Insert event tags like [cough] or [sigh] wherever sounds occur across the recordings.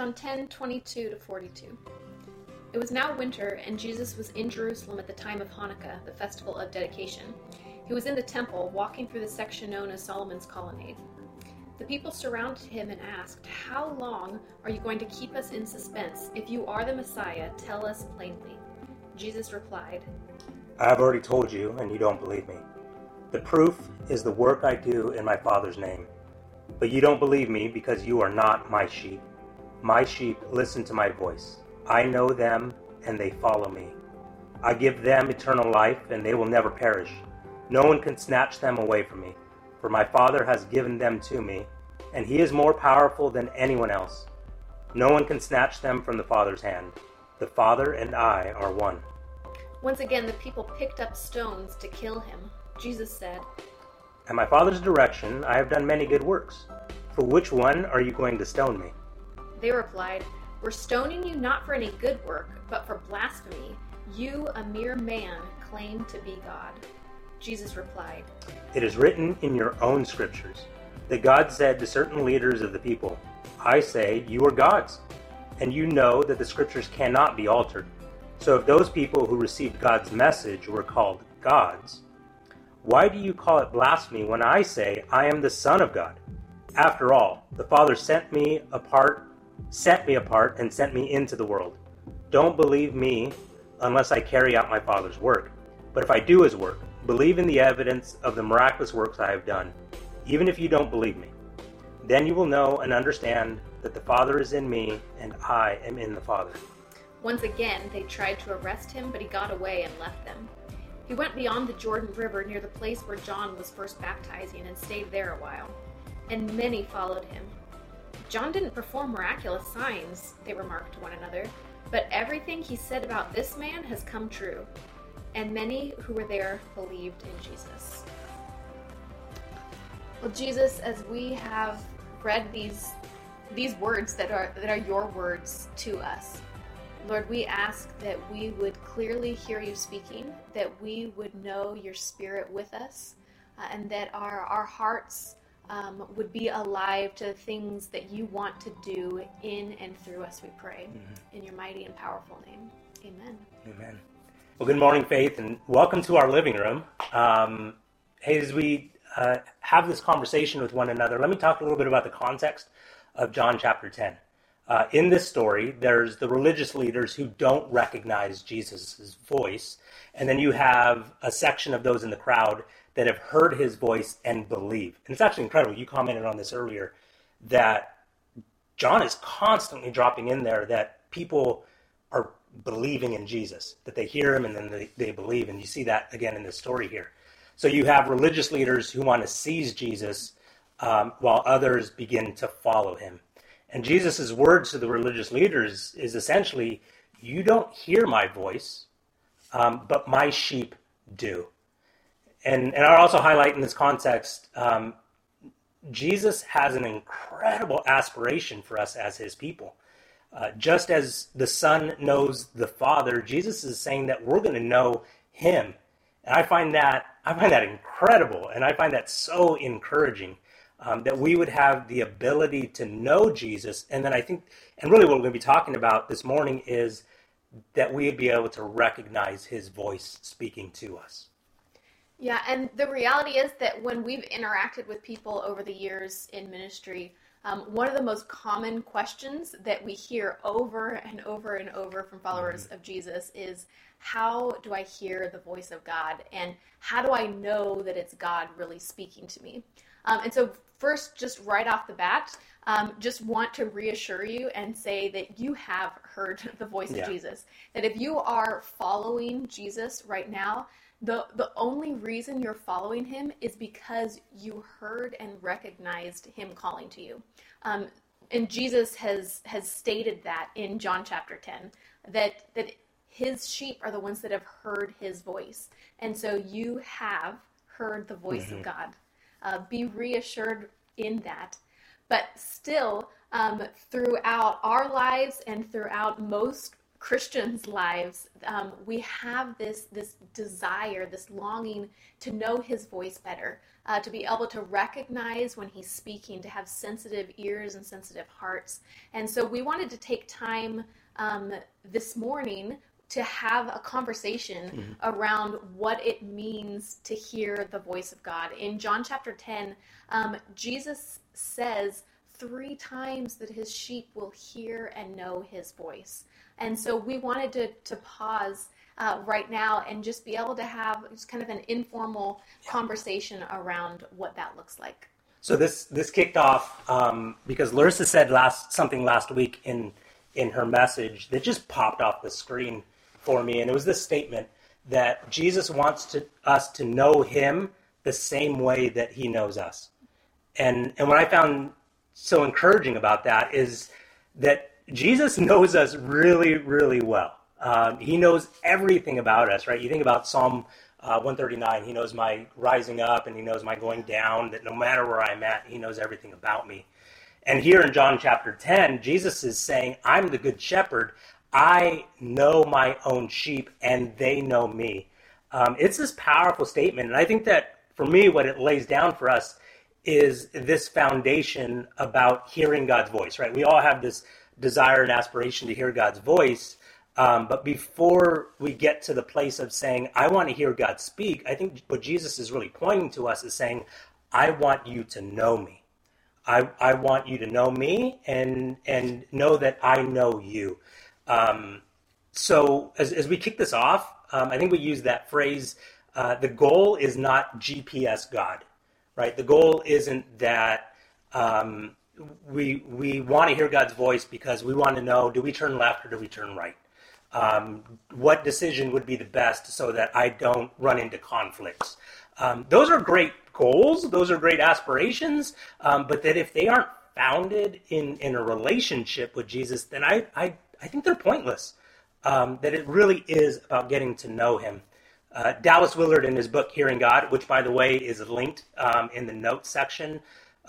John 10 22 to 42. It was now winter, and Jesus was in Jerusalem at the time of Hanukkah, the festival of dedication. He was in the temple, walking through the section known as Solomon's Colonnade. The people surrounded him and asked, How long are you going to keep us in suspense? If you are the Messiah, tell us plainly. Jesus replied, I have already told you, and you don't believe me. The proof is the work I do in my Father's name. But you don't believe me because you are not my sheep. My sheep listen to my voice. I know them, and they follow me. I give them eternal life, and they will never perish. No one can snatch them away from me, for my Father has given them to me, and he is more powerful than anyone else. No one can snatch them from the Father's hand. The Father and I are one. Once again, the people picked up stones to kill him. Jesus said, At my Father's direction, I have done many good works. For which one are you going to stone me? They replied, We're stoning you not for any good work, but for blasphemy. You, a mere man, claim to be God. Jesus replied, It is written in your own scriptures that God said to certain leaders of the people, I say, you are gods, and you know that the scriptures cannot be altered. So if those people who received God's message were called gods, why do you call it blasphemy when I say I am the Son of God? After all, the Father sent me apart, set me apart, and sent me into the world. Don't believe me unless I carry out my Father's work. But if I do his work, Believe in the evidence of the miraculous works I have done, even if you don't believe me. Then you will know and understand that the Father is in me and I am in the Father. Once again, they tried to arrest him, but he got away and left them. He went beyond the Jordan River near the place where John was first baptizing and stayed there a while. And many followed him. John didn't perform miraculous signs, they remarked to one another, but everything he said about this man has come true and many who were there believed in Jesus. Well, Jesus, as we have read these these words that are that are your words to us, Lord, we ask that we would clearly hear you speaking, that we would know your Spirit with us, uh, and that our our hearts um, would be alive to the things that you want to do in and through us. We pray mm-hmm. in your mighty and powerful name. Amen. Amen. Well, good morning, Faith, and welcome to our living room. Um, hey, as we uh, have this conversation with one another, let me talk a little bit about the context of John chapter 10. Uh, in this story, there's the religious leaders who don't recognize Jesus' voice, and then you have a section of those in the crowd that have heard his voice and believe. And it's actually incredible. You commented on this earlier that John is constantly dropping in there that people are believing in Jesus, that they hear him and then they, they believe. And you see that again in this story here. So you have religious leaders who want to seize Jesus um, while others begin to follow him. And Jesus' words to the religious leaders is essentially, You don't hear my voice, um, but my sheep do. And, and I'll also highlight in this context, um, Jesus has an incredible aspiration for us as his people. Uh, just as the Son knows the Father, Jesus is saying that we're going to know Him. And I find that I find that incredible, and I find that so encouraging um, that we would have the ability to know Jesus. And then I think, and really, what we're going to be talking about this morning is that we'd be able to recognize His voice speaking to us. Yeah, and the reality is that when we've interacted with people over the years in ministry, um, one of the most common questions that we hear over and over and over from followers mm-hmm. of Jesus is how do I hear the voice of God? And how do I know that it's God really speaking to me? Um, and so, first, just right off the bat, um, just want to reassure you and say that you have heard [laughs] the voice yeah. of Jesus. That if you are following Jesus right now, the the only reason you're following him is because you heard and recognized him calling to you. Um, and jesus has has stated that in john chapter 10 that that his sheep are the ones that have heard his voice. And so you have heard the voice mm-hmm. of god. Uh, be reassured in that. But still um, throughout our lives and throughout most Christians' lives, um, we have this this desire, this longing to know His voice better, uh, to be able to recognize when He's speaking, to have sensitive ears and sensitive hearts. And so we wanted to take time um, this morning to have a conversation mm-hmm. around what it means to hear the voice of God. In John chapter 10, um, Jesus says three times that his sheep will hear and know his voice. And so we wanted to, to pause uh, right now and just be able to have just kind of an informal conversation around what that looks like. So this this kicked off um, because Lorissa said last something last week in in her message that just popped off the screen for me, and it was this statement that Jesus wants to, us to know Him the same way that He knows us. And and what I found so encouraging about that is that Jesus knows us really, really well. Um, he knows everything about us, right? You think about Psalm uh, 139. He knows my rising up and he knows my going down. That no matter where I'm at, he knows everything about me. And here in John chapter 10, Jesus is saying, I'm the good shepherd. I know my own sheep and they know me. Um, it's this powerful statement. And I think that for me, what it lays down for us is this foundation about hearing God's voice, right? We all have this desire and aspiration to hear God's voice. Um, but before we get to the place of saying, I want to hear God speak, I think what Jesus is really pointing to us is saying, I want you to know me. I, I want you to know me and, and know that I know you. Um, so as, as we kick this off, um, I think we use that phrase uh, the goal is not GPS God, right? The goal isn't that um, we, we want to hear God's voice because we want to know do we turn left or do we turn right? Um, what decision would be the best so that I don't run into conflicts? Um, those are great goals, those are great aspirations, um, but that if they aren't founded in, in a relationship with Jesus, then I, I I think they're pointless. Um, that it really is about getting to know Him. Uh, Dallas Willard, in his book Hearing God, which by the way is linked um, in the notes section,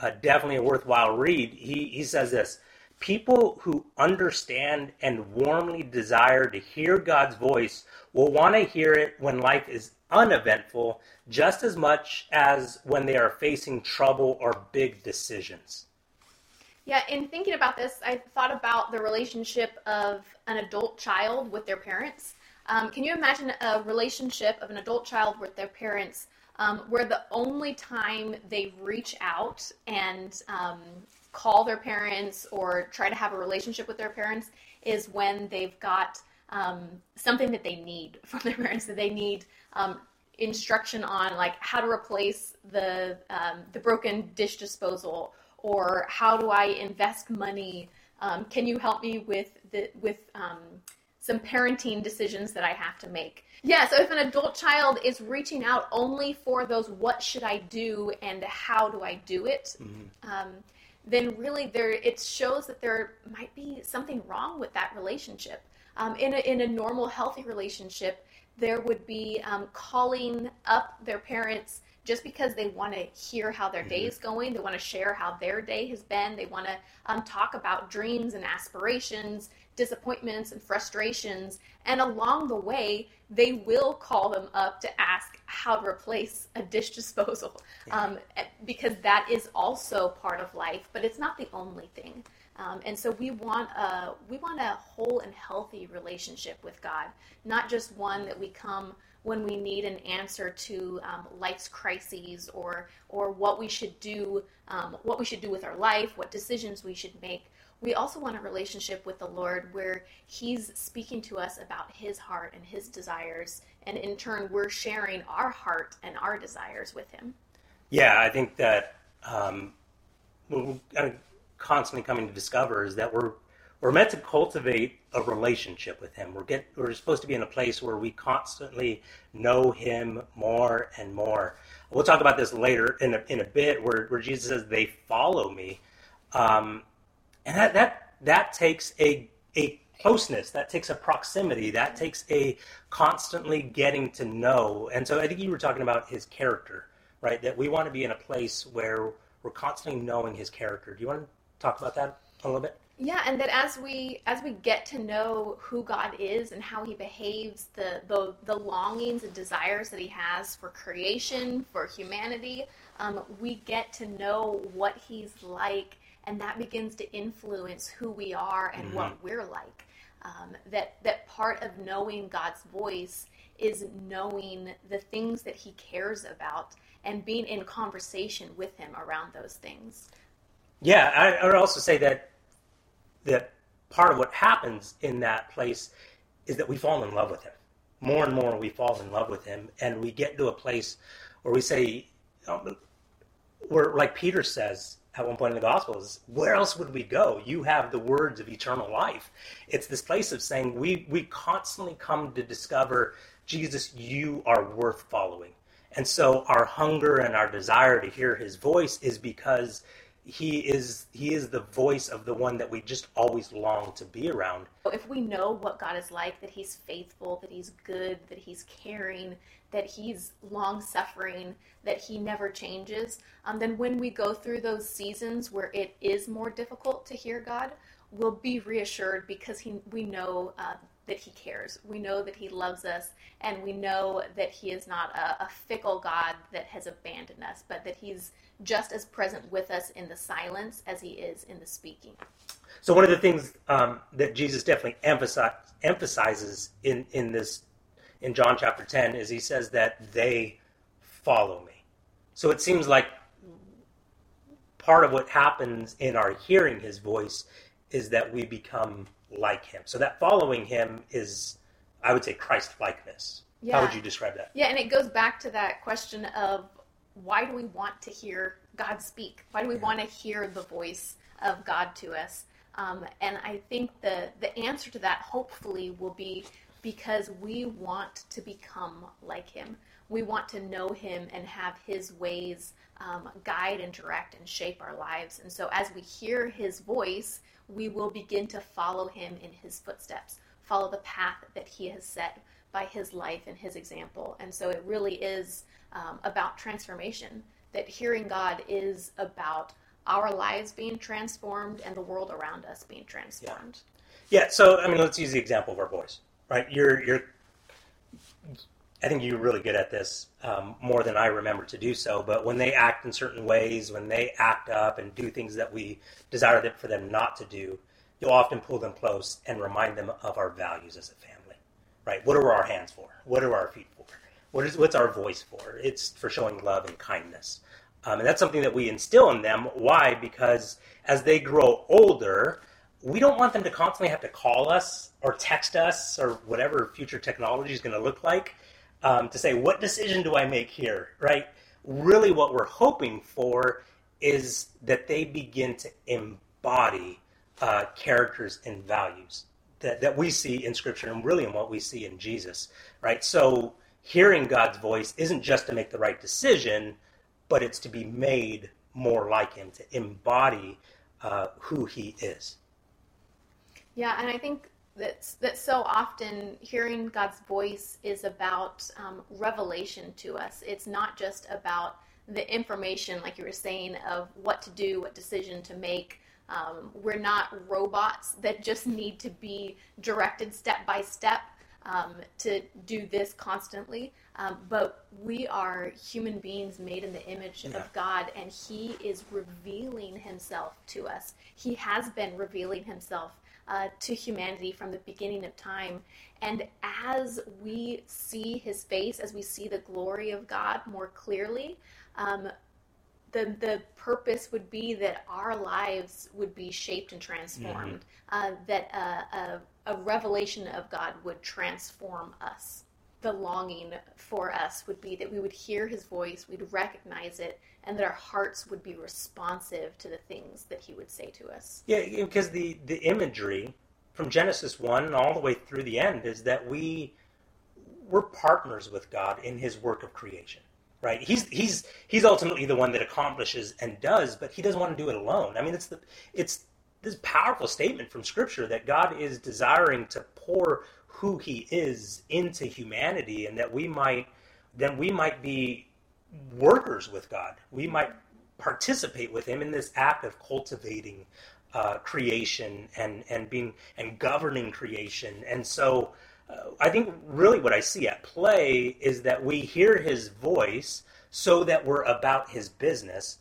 uh, definitely a worthwhile read. He he says this: people who understand and warmly desire to hear God's voice will want to hear it when life is uneventful, just as much as when they are facing trouble or big decisions. Yeah, in thinking about this, I thought about the relationship of an adult child with their parents. Um, can you imagine a relationship of an adult child with their parents um, where the only time they reach out and um, call their parents or try to have a relationship with their parents is when they've got um, something that they need [laughs] from their parents that they need um, instruction on like how to replace the um, the broken dish disposal or how do I invest money? Um, can you help me with the with some parenting decisions that I have to make? Yeah, so if an adult child is reaching out only for those what should I do and how do I do it, mm-hmm. um, then really there it shows that there might be something wrong with that relationship. Um, in, a, in a normal, healthy relationship, there would be um, calling up their parents just because they want to hear how their day mm-hmm. is going. They want to share how their day has been. They want to um, talk about dreams and aspirations, disappointments and frustrations. And along the way, they will call them up to ask how to replace a dish disposal um, eh, because that is also part of life, but it's not the only thing. Um, and so we want a we want a whole and healthy relationship with God, not just one that we come when we need an answer to um, life's crises or or what we should do um, what we should do with our life what decisions we should make we also want a relationship with the lord where he's speaking to us about his heart and his desires and in turn we're sharing our heart and our desires with him yeah i think that um, we're constantly coming to discover is that we're we're meant to cultivate a relationship with him. We're get we're supposed to be in a place where we constantly know him more and more. We'll talk about this later in a, in a bit, where, where Jesus says, "They follow me," um, and that that that takes a a closeness, that takes a proximity, that takes a constantly getting to know. And so I think you were talking about his character, right? That we want to be in a place where we're constantly knowing his character. Do you want to talk about that a little bit? Yeah, and that as we as we get to know who God is and how He behaves, the the, the longings and desires that He has for creation, for humanity, um, we get to know what He's like, and that begins to influence who we are and mm-hmm. what we're like. Um, that that part of knowing God's voice is knowing the things that He cares about and being in conversation with Him around those things. Yeah, I, I would also say that that part of what happens in that place is that we fall in love with him. More and more we fall in love with him, and we get to a place where we say, um, where like Peter says at one point in the Gospels, where else would we go? You have the words of eternal life. It's this place of saying we we constantly come to discover Jesus, you are worth following. And so our hunger and our desire to hear his voice is because he is he is the voice of the one that we just always long to be around. If we know what God is like, that he's faithful, that he's good, that he's caring, that he's long suffering, that he never changes, um, then when we go through those seasons where it is more difficult to hear God, we'll be reassured because he we know uh, that he cares. We know that he loves us, and we know that he is not a, a fickle God that has abandoned us, but that he's just as present with us in the silence as he is in the speaking. So one of the things um, that Jesus definitely emphasize, emphasizes in, in this in John chapter 10 is he says that they follow me. So it seems like part of what happens in our hearing his voice is that we become like him. So that following him is, I would say, Christ likeness. Yeah. How would you describe that? Yeah, and it goes back to that question of why do we want to hear God speak? Why do we yeah. want to hear the voice of God to us? Um, and I think the the answer to that hopefully will be because we want to become like Him. We want to know Him and have His ways um, guide and direct and shape our lives. And so, as we hear His voice, we will begin to follow Him in His footsteps, follow the path that He has set by His life and His example. And so, it really is um, about transformation. That hearing God is about our lives being transformed and the world around us being transformed. Yeah. yeah. So I mean, let's use the example of our boys, right? You're you're. I think you're really good at this um, more than I remember to do so. But when they act in certain ways, when they act up and do things that we desire for them not to do, you'll often pull them close and remind them of our values as a family, right? What are our hands for? What are our feet for? What is what's our voice for? It's for showing love and kindness, um, and that's something that we instill in them. Why? Because as they grow older, we don't want them to constantly have to call us or text us or whatever future technology is going to look like um, to say what decision do I make here, right? Really, what we're hoping for is that they begin to embody uh, characters and values that, that we see in Scripture and really in what we see in Jesus, right? So hearing God's voice isn't just to make the right decision, but it's to be made more like Him, to embody uh, who He is. Yeah, and I think that that so often hearing God's voice is about um, revelation to us. It's not just about the information, like you were saying, of what to do, what decision to make. Um, we're not robots that [laughs] just need to be directed step by step um, to do this constantly. Um, but we are human beings made in the image yeah. of God, and He is revealing Himself to us. He has been revealing Himself uh, to humanity from the beginning of time. And as we see His face, as we see the glory of God more clearly, um, the the purpose would be that our lives would be shaped and transformed. Mm-hmm. Uh, that uh, a, a revelation of God would transform us. The longing for us would be that we would hear His voice, we'd recognize it, and that our hearts would be responsive to the things that He would say to us. Yeah, because the the imagery from Genesis one all the way through the end is that we we're partners with God in His work of creation right? He's he's he's ultimately the one that accomplishes and does, but he doesn't want to do it alone. I mean, it's the it's this powerful statement from Scripture that God is desiring to pour who He is into humanity, and that we might then we might be workers with God. We might participate with Him in this act of cultivating uh, creation and and being and governing creation. And so, uh, I think really what I see at play is that we hear His voice so that we're about His business,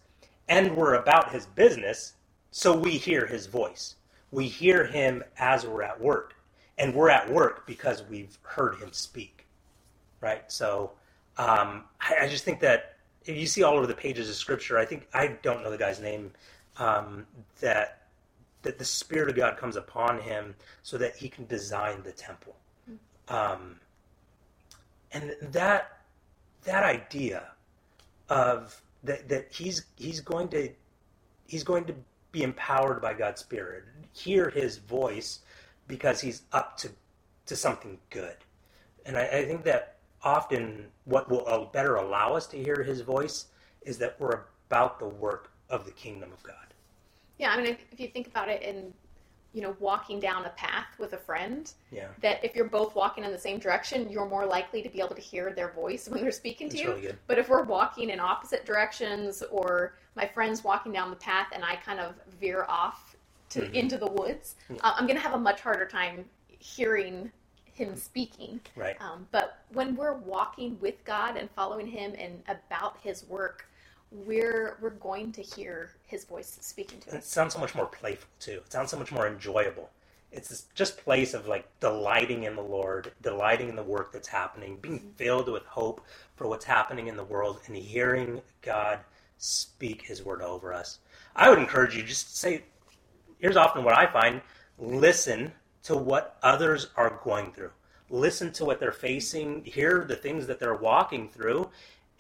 and we're about His business so we hear His voice. We hear Him as we're at work, and we're at work because we've heard Him speak. Right. So um, I, I just think that if you see all over the pages of Scripture, I think I don't know the guy's name um, that that the Spirit of God comes upon him so that he can design the temple. Um, and that that idea of that, that he's he's going to he's going to be empowered by God's Spirit, hear his voice because he's up to to something good. And I, I think that often what will better allow us to hear his voice is that we're about the work of the kingdom of God. Yeah, I mean, if, if you think about it in, you know, walking down a path with a friend, Yeah. that if you're both walking in the same direction, you're more likely to be able to hear their voice when they're speaking to That's you. really good. But if we're walking in opposite directions, or my friend's walking down the path and I kind of veer off to Mhm. into the woods, Yeah. uh, I'm going to have a much harder time hearing him speaking. Right. Um, but when we're walking with God and following Him and about His work, we're we're going to hear His voice speaking to us. it sounds so much more playful too. It sounds so much more enjoyable. It's this just place of like delighting in the Lord, delighting in the work that's happening, being filled with hope for what's happening in the world, and hearing God speak His word over us. I would encourage you just say, here's often what I find: listen to what others are going through. Listen to what they're facing. Hear the things that they're walking through,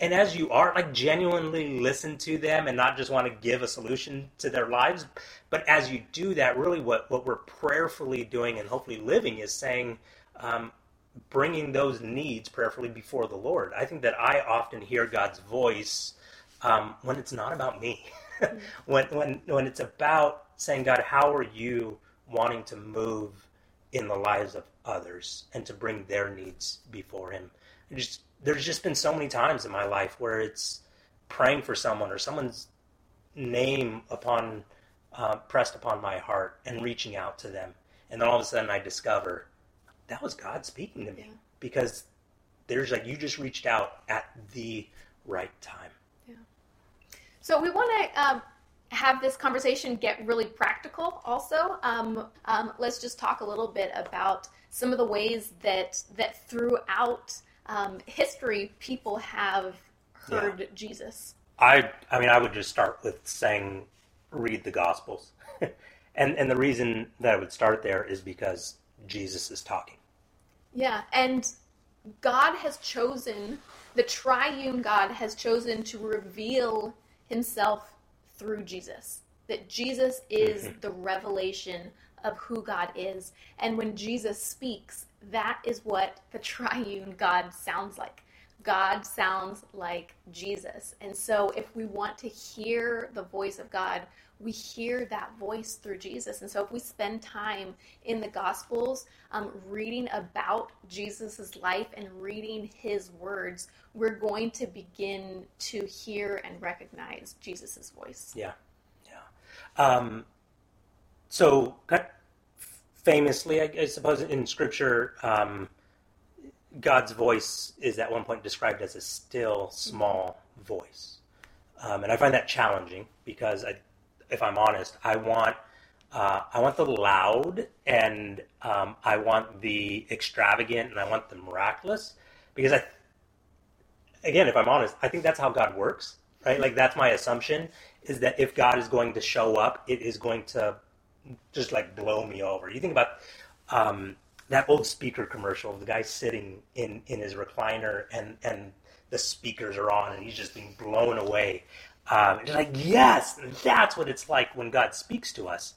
and as you are like genuinely listen to them and not just want to give a solution to their lives. But as you do that really what, what we're prayerfully doing and hopefully living is saying um, bringing those needs prayerfully before the lord. I think that i often hear god's voice um, when it's not about me. [laughs] When, when, when it's about saying god how are you wanting to move in the lives of others and to bring their needs before him just there's just been so many times in my life where it's praying for someone or someone's name upon uh, pressed upon my heart and reaching out to them and then all of a sudden i discover that was god speaking to me Yeah. because there's like you just reached out at the right time Yeah. So we want to um, have this conversation get really practical. Also, um, um, let's just talk a little bit about some of the ways that that throughout um, history people have heard Jesus. I I mean I would just start with saying read the gospels. [laughs] and and the reason that I would start there is because Jesus is talking. Yeah, and God has chosen, the triune God has chosen to reveal himself through Jesus. That Jesus is mm-hmm. the revelation of who God is. And when Jesus speaks, that is what the [laughs] triune God sounds like. God sounds like Jesus. And so if we want to hear the voice of God, we hear that voice through Jesus. And so if we spend time in the Gospels um, reading about Jesus' life and reading his words, we're going to begin to hear and recognize Jesus' voice. Yeah, yeah. Um, so, famously, I, suppose in Scripture, um, God's voice is at one point described as a still, small voice, um, and I find that challenging because, I, if I'm honest, I want. Uh, I want the loud and um, I want the extravagant and I want the miraculous because I, again, if I'm honest, I think that's how God works, right? Like that's my assumption is that if God is going to show up, it is going to just like blow me over. You think about um, that old speaker commercial, the guy sitting in, in his recliner and, and the speakers are on and he's just being blown away. Um, like, yes, that's what it's like when God speaks to us.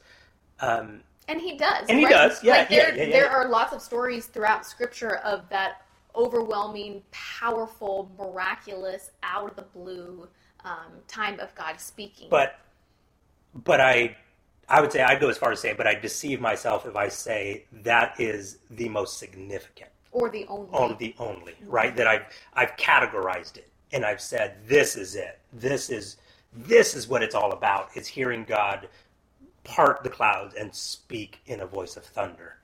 Um, And he does. And he right? does, yeah, Like yeah, there, yeah, yeah. there are lots of stories throughout Scripture of that overwhelming, powerful, miraculous, out of the blue um, time of God speaking. but but I I would say I'd go as far as say, but I deceive myself if I say that is the most significant. or the only. only the only right that i've i've categorized it and i've said this is it this is this is what it's all about it's hearing god part the clouds and speak in a voice of thunder.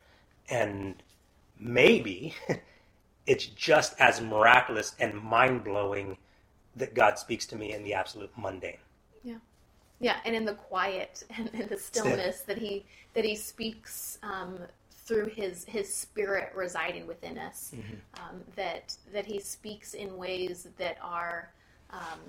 And maybe [laughs] it's just as miraculous and mind blowing that God speaks to me in the absolute mundane. Yeah, yeah, and in the quiet [laughs] and in the stillness that he that he speaks um, through his his spirit residing within us. Mm-hmm. Um, that that he speaks in ways that are um,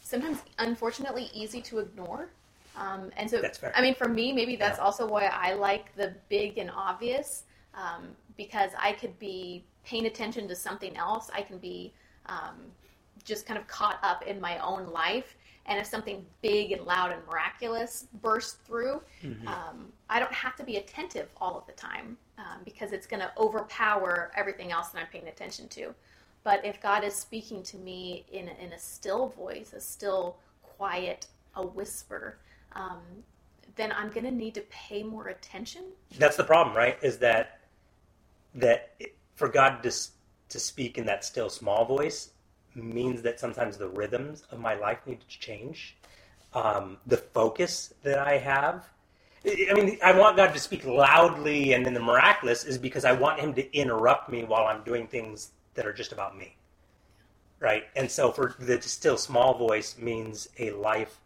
sometimes unfortunately easy to ignore. Um, and so, I mean, for me, maybe that's yeah. also why I like the big and obvious, um, because I could be paying attention to something else. I can be um, just kind of caught up in my own life. And if something big and loud and miraculous bursts through, mm-hmm. Um, I don't have to be attentive all of the time um, because it's going to overpower everything else that I'm paying attention to. But if God is speaking to me in, in a still voice, a still, quiet, a whisper, um, then I'm going to need to pay more attention. That's the problem, right? Is that that for God to to speak in that still small voice means that sometimes the rhythms of my life need to change. Um, the focus that I have. I mean, I want God to speak loudly and in the miraculous is because I want Him to interrupt me while I'm doing things that are just about me. Right? And so for the still small voice means a life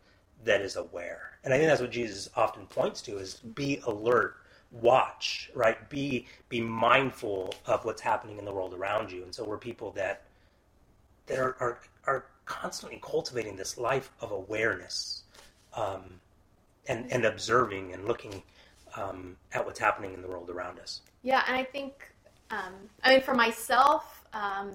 that is aware. And I think that's what Jesus often points to is be alert, watch, right? Be be mindful of what's happening in the world around you. And so we're people that that are are, are constantly cultivating this life of awareness. Um, and, and observing and looking um, at what's happening in the world around us. Yeah, and I think, um, I mean, for myself, um,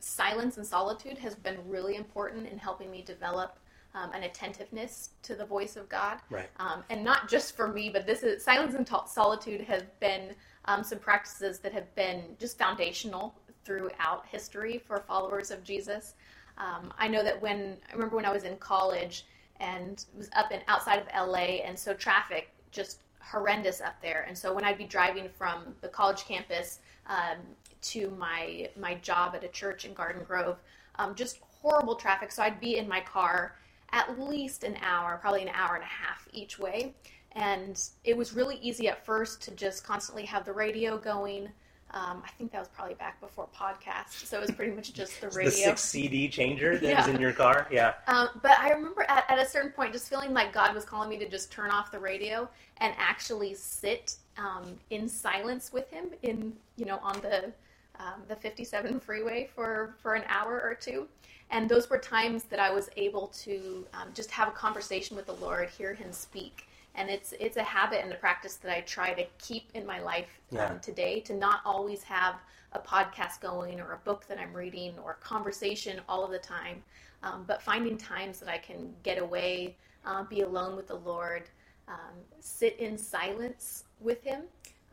silence and solitude has been really important in helping me develop um, an attentiveness to the voice of God. Right. Um, and not just for me, but this is silence and to- solitude have been um, some practices that have been just foundational throughout history for followers of Jesus. Um, I know that when I remember when I was in college and was up and outside of LA, and so traffic just horrendous up there. And so when I'd be driving from the college campus um, to my my job at a church in Garden Grove. Um, just horrible traffic. So I'd be in my car at least an hour, probably an hour and a half each way. And it was really easy at first to just constantly have the radio going. Um, I think that was probably back before podcast, so it was pretty much just the radio. the six CD changer that yeah. was in your car, yeah. Um, but I remember at, at a certain point just feeling like God was calling me to just turn off the radio and actually sit um, in silence with Him in you know on the um, the 57 freeway for, for an hour or two. And those were times that I was able to um, just have a conversation with the Lord, hear Him speak. And it's it's a habit and a practice that I try to keep in my life um, today to not always have a podcast going or a book that I'm reading or conversation all of the time, um, but finding times that I can get away, uh, be alone with the Lord, um, sit in silence with Him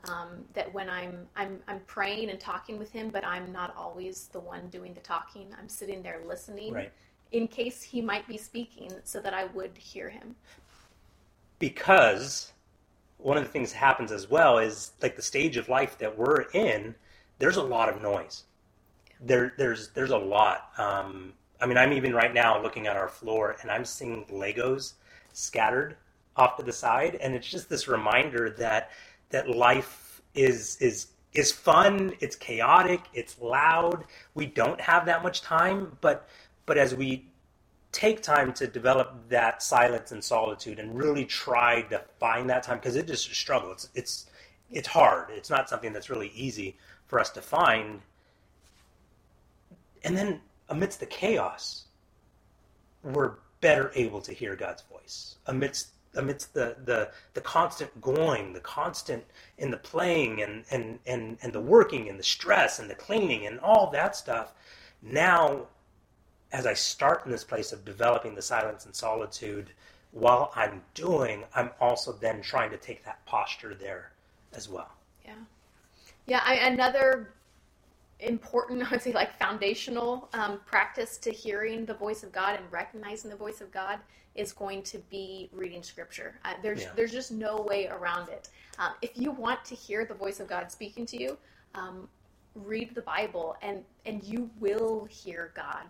um, that when I'm I'm I'm praying and talking with him, but I'm not always the one doing the talking. I'm sitting there listening right. in case he might be speaking, so that I would hear him. Because one of the things that happens as well is like the stage of life that we're in. There's a lot of noise. There, there's there's a lot. Um, I mean, I'm even right now looking at our floor and I'm seeing Legos scattered off to the side, and it's just this reminder that that life is is is fun, it's chaotic, it's loud. We don't have that much time, but but as we take time to develop that silence and solitude and really try to find that time because it is a struggle. It's it's it's hard. It's not something that's really easy for us to find. And then amidst the chaos, we're better able to hear God's voice. Amidst amidst the, the, the constant going, the constant in the playing and, and, and, and the working and the stress and the cleaning and all that stuff, now as I start in this place of developing the silence and solitude, while I'm doing, I'm also then trying to take that posture there as well. Yeah. Yeah, I, another important, I would say, like foundational um, practice to hearing the voice of God and recognizing the voice of God is going to be reading Scripture. Uh, there's yeah. there's just no way around it. Um, if you want to hear the voice of God speaking to you, um, read the Bible, and and you will hear God.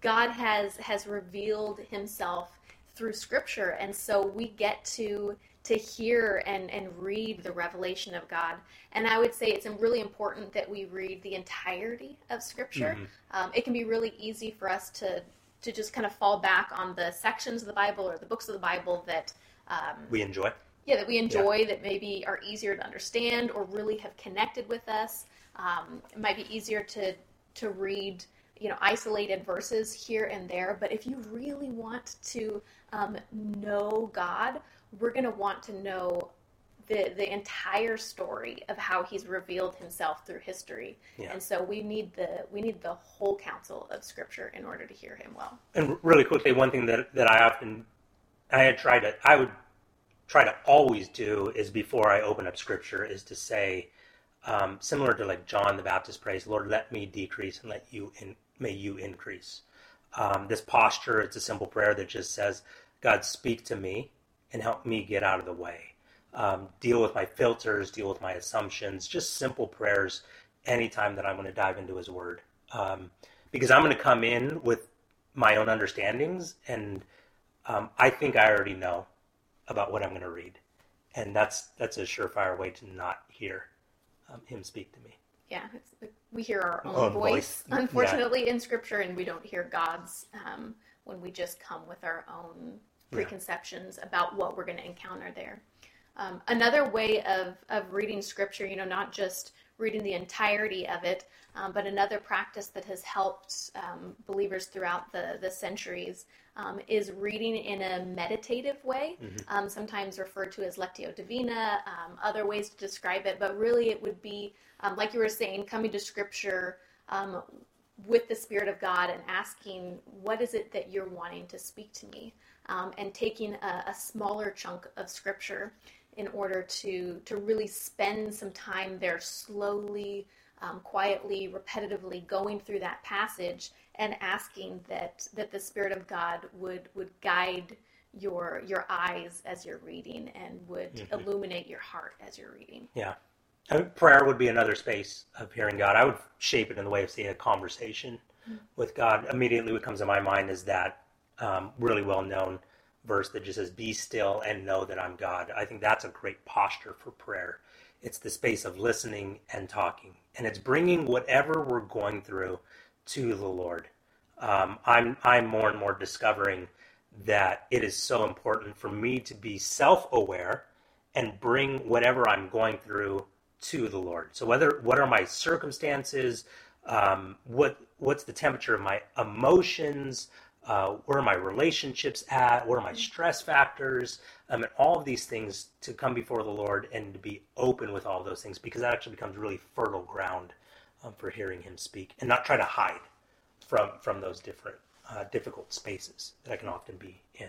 God has has revealed Himself through Scripture, and so we get to to hear and, and read the revelation of God. And I would say it's really important that we read the entirety of Scripture. Mm-hmm. Um, it can be really easy for us to to just kind of fall back on the sections of the Bible or the books of the Bible that um, we enjoy. Yeah, that we enjoy, yeah. that maybe are easier to understand or really have connected with us. Um, it might be easier to to read, you know, isolated verses here and there. But if you really want to um, know God, we're going to want to know the the entire story of how he's revealed himself through history. Yeah. And so we need the we need the whole counsel of scripture in order to hear him well. And really quickly one thing that that I often I had tried to I would try to always do is before I open up scripture is to say um, similar to like John the Baptist prays, Lord, let me decrease and let you in, may you increase. Um, this posture, it's a simple prayer that just says, God, speak to me and help me get out of the way. Um, deal with my filters, deal with my assumptions, just simple prayers anytime that I'm going to dive into His Word. Um, because I'm going to come in with my own understandings, and um, I think I already know about what I'm going to read, and that's that's a surefire way to not hear um, Him speak to me. Yeah, we hear our own, own voice, voice, unfortunately, yeah. in Scripture, and we don't hear God's um, when we just come with our own preconceptions yeah. about what we're going to encounter there. Um, another way of, of reading scripture, you know, not just reading the entirety of it, um, but another practice that has helped um, believers throughout the, the centuries um, is reading in a meditative way, mm-hmm. Um, sometimes referred to as Lectio Divina, um, other ways to describe it, but really it would be, like you were saying, coming to scripture with the Spirit of God and asking, what is it that you're wanting to speak to me? um, and taking a, a, smaller chunk of scripture in order to to really spend some time there slowly um, quietly repetitively going through that passage and asking that that the spirit of god would would guide your your eyes as you're reading and would mm-hmm. illuminate your heart as you're reading yeah prayer would be another space of hearing god i would shape it in the way of seeing a conversation mm-hmm. with god immediately what comes to my mind is that um, really well known verse that just says, Be still and know that I'm God. I think that's a great posture for prayer. It's the space of listening and talking, and it's bringing whatever we're going through to the Lord. Um, I'm, I'm more and more discovering that it is so important for me to be self aware and bring whatever I'm going through to the Lord. So whether what are my circumstances, um, what what's the temperature of my emotions, uh, where are my relationships at, where are my stress factors, um, and all of these things to come before the Lord and to be open with all those things because that actually becomes really fertile ground um, for hearing Him speak and not try to hide from from those different uh, difficult spaces that I can often be in.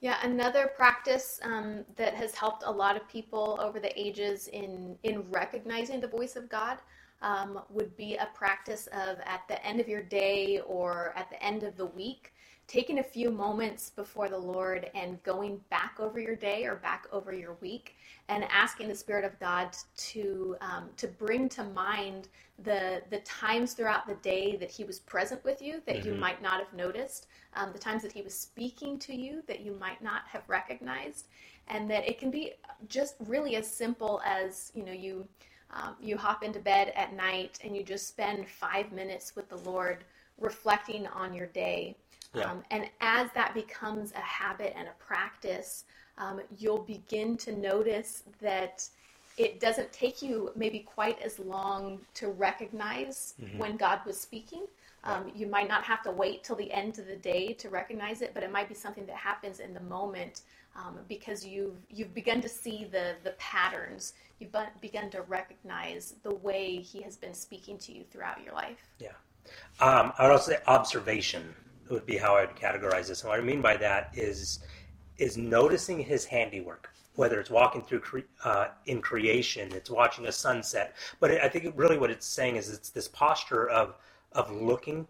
Yeah, another practice um, that has helped a lot of people over the ages in in recognizing the voice of God um, would be a practice of at the end of your day or at the end of the week, taking a few moments before the Lord and going back over your day or back over your week and asking the Spirit of God to um, to bring to mind the the times throughout the day that He was present with you that mm-hmm. you might not have noticed, um, the times that He was speaking to you that you might not have recognized, and that it can be just really as simple as you know you um, you hop into bed at night and you just spend five minutes with the Lord reflecting on your day. Yeah. Um, and as that becomes a habit and a practice, um, you'll begin to notice that it doesn't take you maybe quite as long to recognize mm-hmm. when God was speaking. Um, you might not have to wait till the end of the day to recognize it, but it might be something that happens in the moment um, because you've you've begun to see the the patterns. You've begun to recognize the way He has been speaking to you throughout your life. Yeah, um, I would also say observation would be how I'd categorize this. And what I mean by that is is noticing His handiwork whether it's walking through cre- uh, in creation, it's watching a sunset. But I think really what it's saying is it's this posture of of looking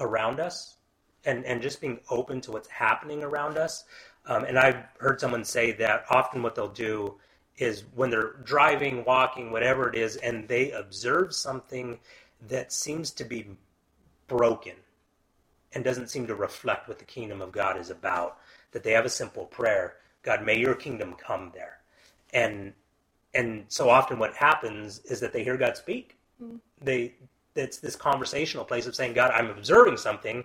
around us and, and just being open to what's happening around us. Um, and I've heard someone say that often what they'll do is when they're driving, walking, whatever it is, and they observe something that seems to be broken, and doesn't seem to reflect what the kingdom of God is about. That they have a simple prayer God, may your kingdom come there. And and so often what happens is that they hear God speak. Mm-hmm. They it's this conversational place of saying, God, I'm observing something,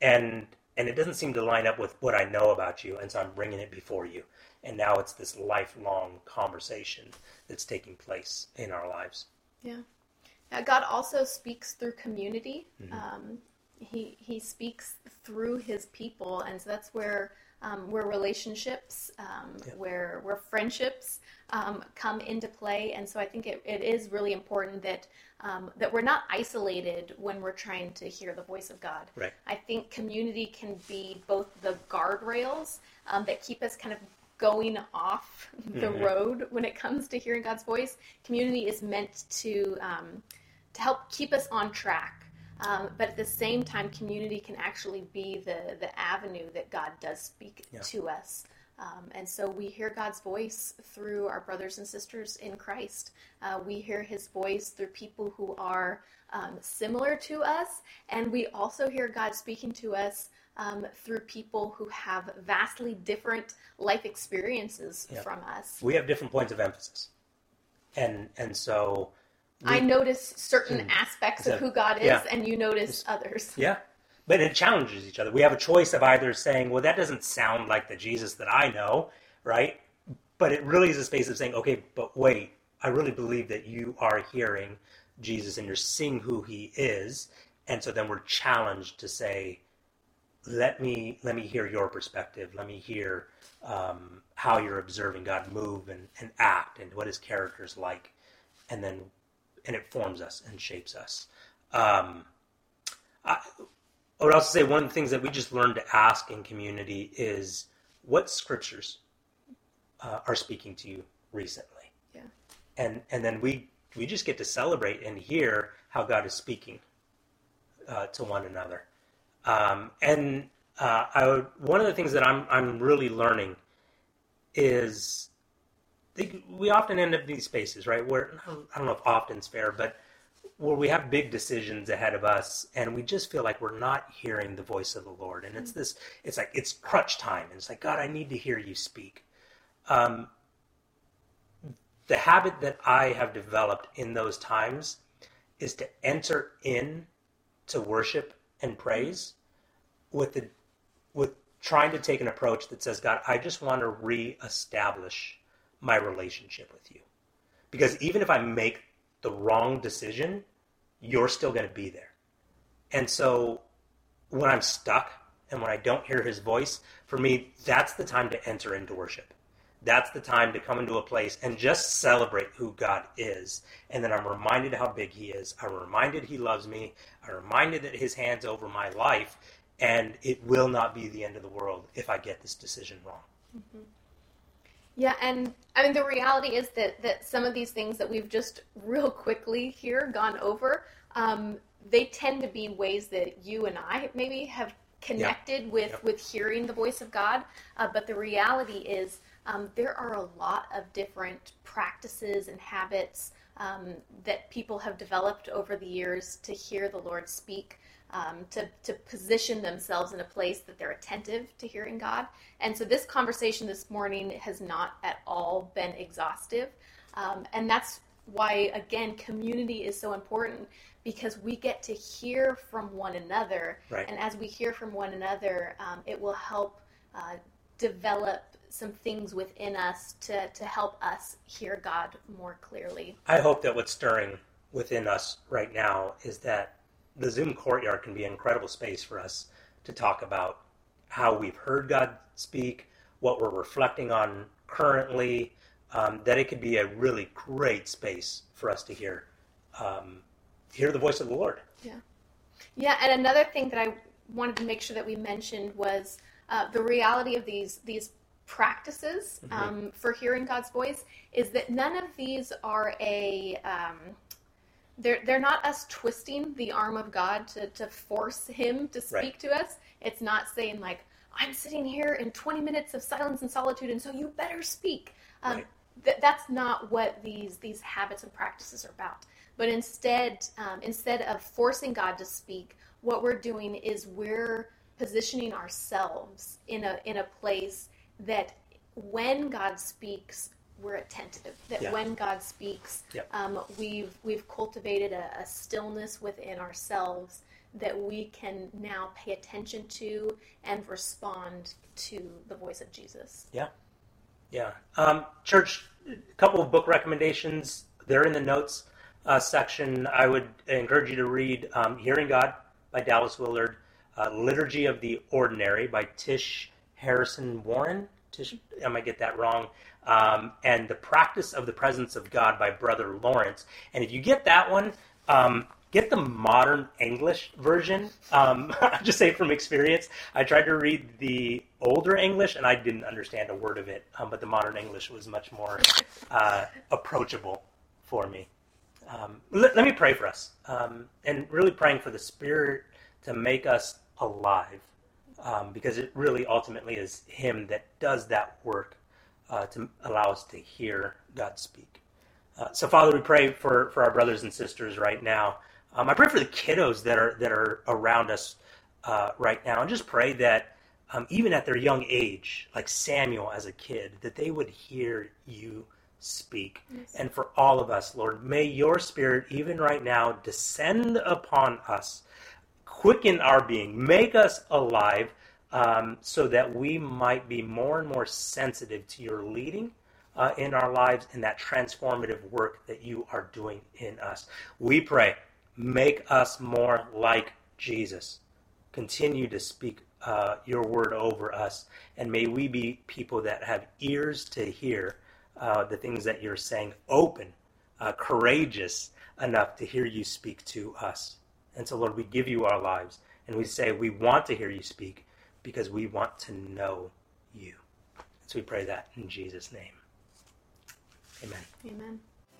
and and it doesn't seem to line up with what I know about you, and so I'm bringing it before you. And now it's this lifelong conversation that's taking place in our lives. Yeah. yeah God also speaks through community. Mm-hmm. Um, he he speaks through his people, and so that's where um, where relationships, um, yeah. where where friendships um, come into play. And so I think it, it is really important that um, that we're not isolated when we're trying to hear the voice of God. Right. I think community can be both the guardrails um, that keep us kind of going off the mm-hmm. road when it comes to hearing God's voice. Community is meant to um, to help keep us on track um, but at the same time, community can actually be the, the avenue that God does speak yeah. to us. Um, and so we hear God's voice through our brothers and sisters in Christ. Uh, we hear his voice through people who are um, similar to us. And we also hear God speaking to us um, through people who have vastly different life experiences yeah. from us. We have different points of emphasis. And, and so I notice certain hmm. aspects of who God is, yeah. and you notice others. [laughs] Yeah. But it challenges each other. We have a choice of either saying, well, that doesn't sound like the Jesus that I know, right? But it really is a space of saying, okay, but wait, I really believe that you are hearing Jesus and you're seeing who he is. And so then we're challenged to say, let me let me hear your perspective. Let me hear um, how you're observing God move and, and act and what his character is like. And then and it forms us and shapes us. Um, I, I, would also say one of the things that we just learned to ask in community is what scriptures uh, are speaking to you recently. Yeah. And and then we we just get to celebrate and hear how God is speaking uh, to one another. Um, and uh, I would, one of the things that I'm I'm really learning is they, we often end up in these spaces, right? Where I don't know if often's fair, but where we have big decisions ahead of us, and we just feel like we're not hearing the voice of the Lord, and it's this, it's like it's crutch time, and it's like God, I need to hear you speak. Um, the habit that I have developed in those times is to enter in to worship and praise with the with trying to take an approach that says, God, I just want to reestablish my relationship with you. Because even if I make the wrong decision, you're still going to be there. And so when I'm stuck and when I don't hear his voice, for me, that's the time to enter into worship. That's the time to come into a place and just celebrate who God is. And then I'm reminded how big he is. I'm reminded he loves me. I'm reminded that his hand's over my life. And it will not be the end of the world if I get this decision wrong. Mm-hmm. Yeah, and I mean the reality is that that some of these things that we've just [laughs] real quickly here gone over, um, they tend to be ways that you and I maybe have connected with with hearing the voice of God. Uh, but the reality is um, there are a lot of different practices and habits um, that people have developed over the years to hear the Lord speak um, to, to position themselves in a place that they're attentive to hearing God. And so this conversation this morning has not at all been exhaustive. Um, and that's why, again, community is so important because we get to hear from one another. Right. And as we hear from one another, um, it will help uh, develop some things within us to, to help us hear God more clearly. I hope that what's stirring within us right now is that the Zoom courtyard can be an incredible space for us to talk about how we've heard God speak, what we're reflecting on currently. Um, that it could be a really great space for us to hear um, hear the voice of the Lord. Yeah, yeah. And another thing that I wanted to make sure that we mentioned was uh, the reality of these these practices mm-hmm. um, for hearing God's voice is that none of these are a um, they're they're not us twisting the arm of God to, to force him to speak right. to us. It's not saying like, I'm sitting here in 20 minutes of silence and solitude, and so you better speak. Um, right. th- that's not what these these habits and practices are about. But instead, um, instead of forcing God to speak, what we're doing is we're positioning ourselves in a in a place that when God speaks, we're attentive. That Yeah. when God speaks, Yep. um, we've we've cultivated a, a stillness within ourselves that we can now pay attention to and respond to the voice of Jesus. Yeah. Yeah. Um, church, a couple of book recommendations. They're in the notes uh, section. I would encourage you to read um, Hearing God by Dallas Willard, uh, Liturgy of the Ordinary by Tish Harrison Warren. I might get that wrong. Um, and The Practice of the Presence of God by Brother Lawrence. And if you get that one, um, get the modern English version. Um, [laughs] I just say from experience, I tried to read the older English and I didn't understand a word of it, um, but the modern English was much more uh, approachable for me. Um, let, let me pray for us, um, and really praying for the Spirit to make us alive, um, because it really ultimately is Him that does that work uh, to allow us to hear God speak. Uh, so, Father, we pray for, for our brothers and sisters right now. Um, I pray for the kiddos that are that are around us uh, right now, and just pray that um, even at their young age, like Samuel as a kid, that they would hear you speak. And for all of us, Lord, may your Spirit, even right now, descend upon us, quicken our being, make us alive, um, so that we might be more and more sensitive to your leading uh, in our lives and that transformative work that you are doing in us. We pray, make us more like Jesus. Continue to speak uh, your word over us, and may we be people that have ears to hear uh, the things that you're saying, open, uh, courageous enough to hear you speak to us. And so, Lord, we give you our lives, and we say we want to hear you speak because we want to know you. So we pray that in Jesus' name. Amen. Amen.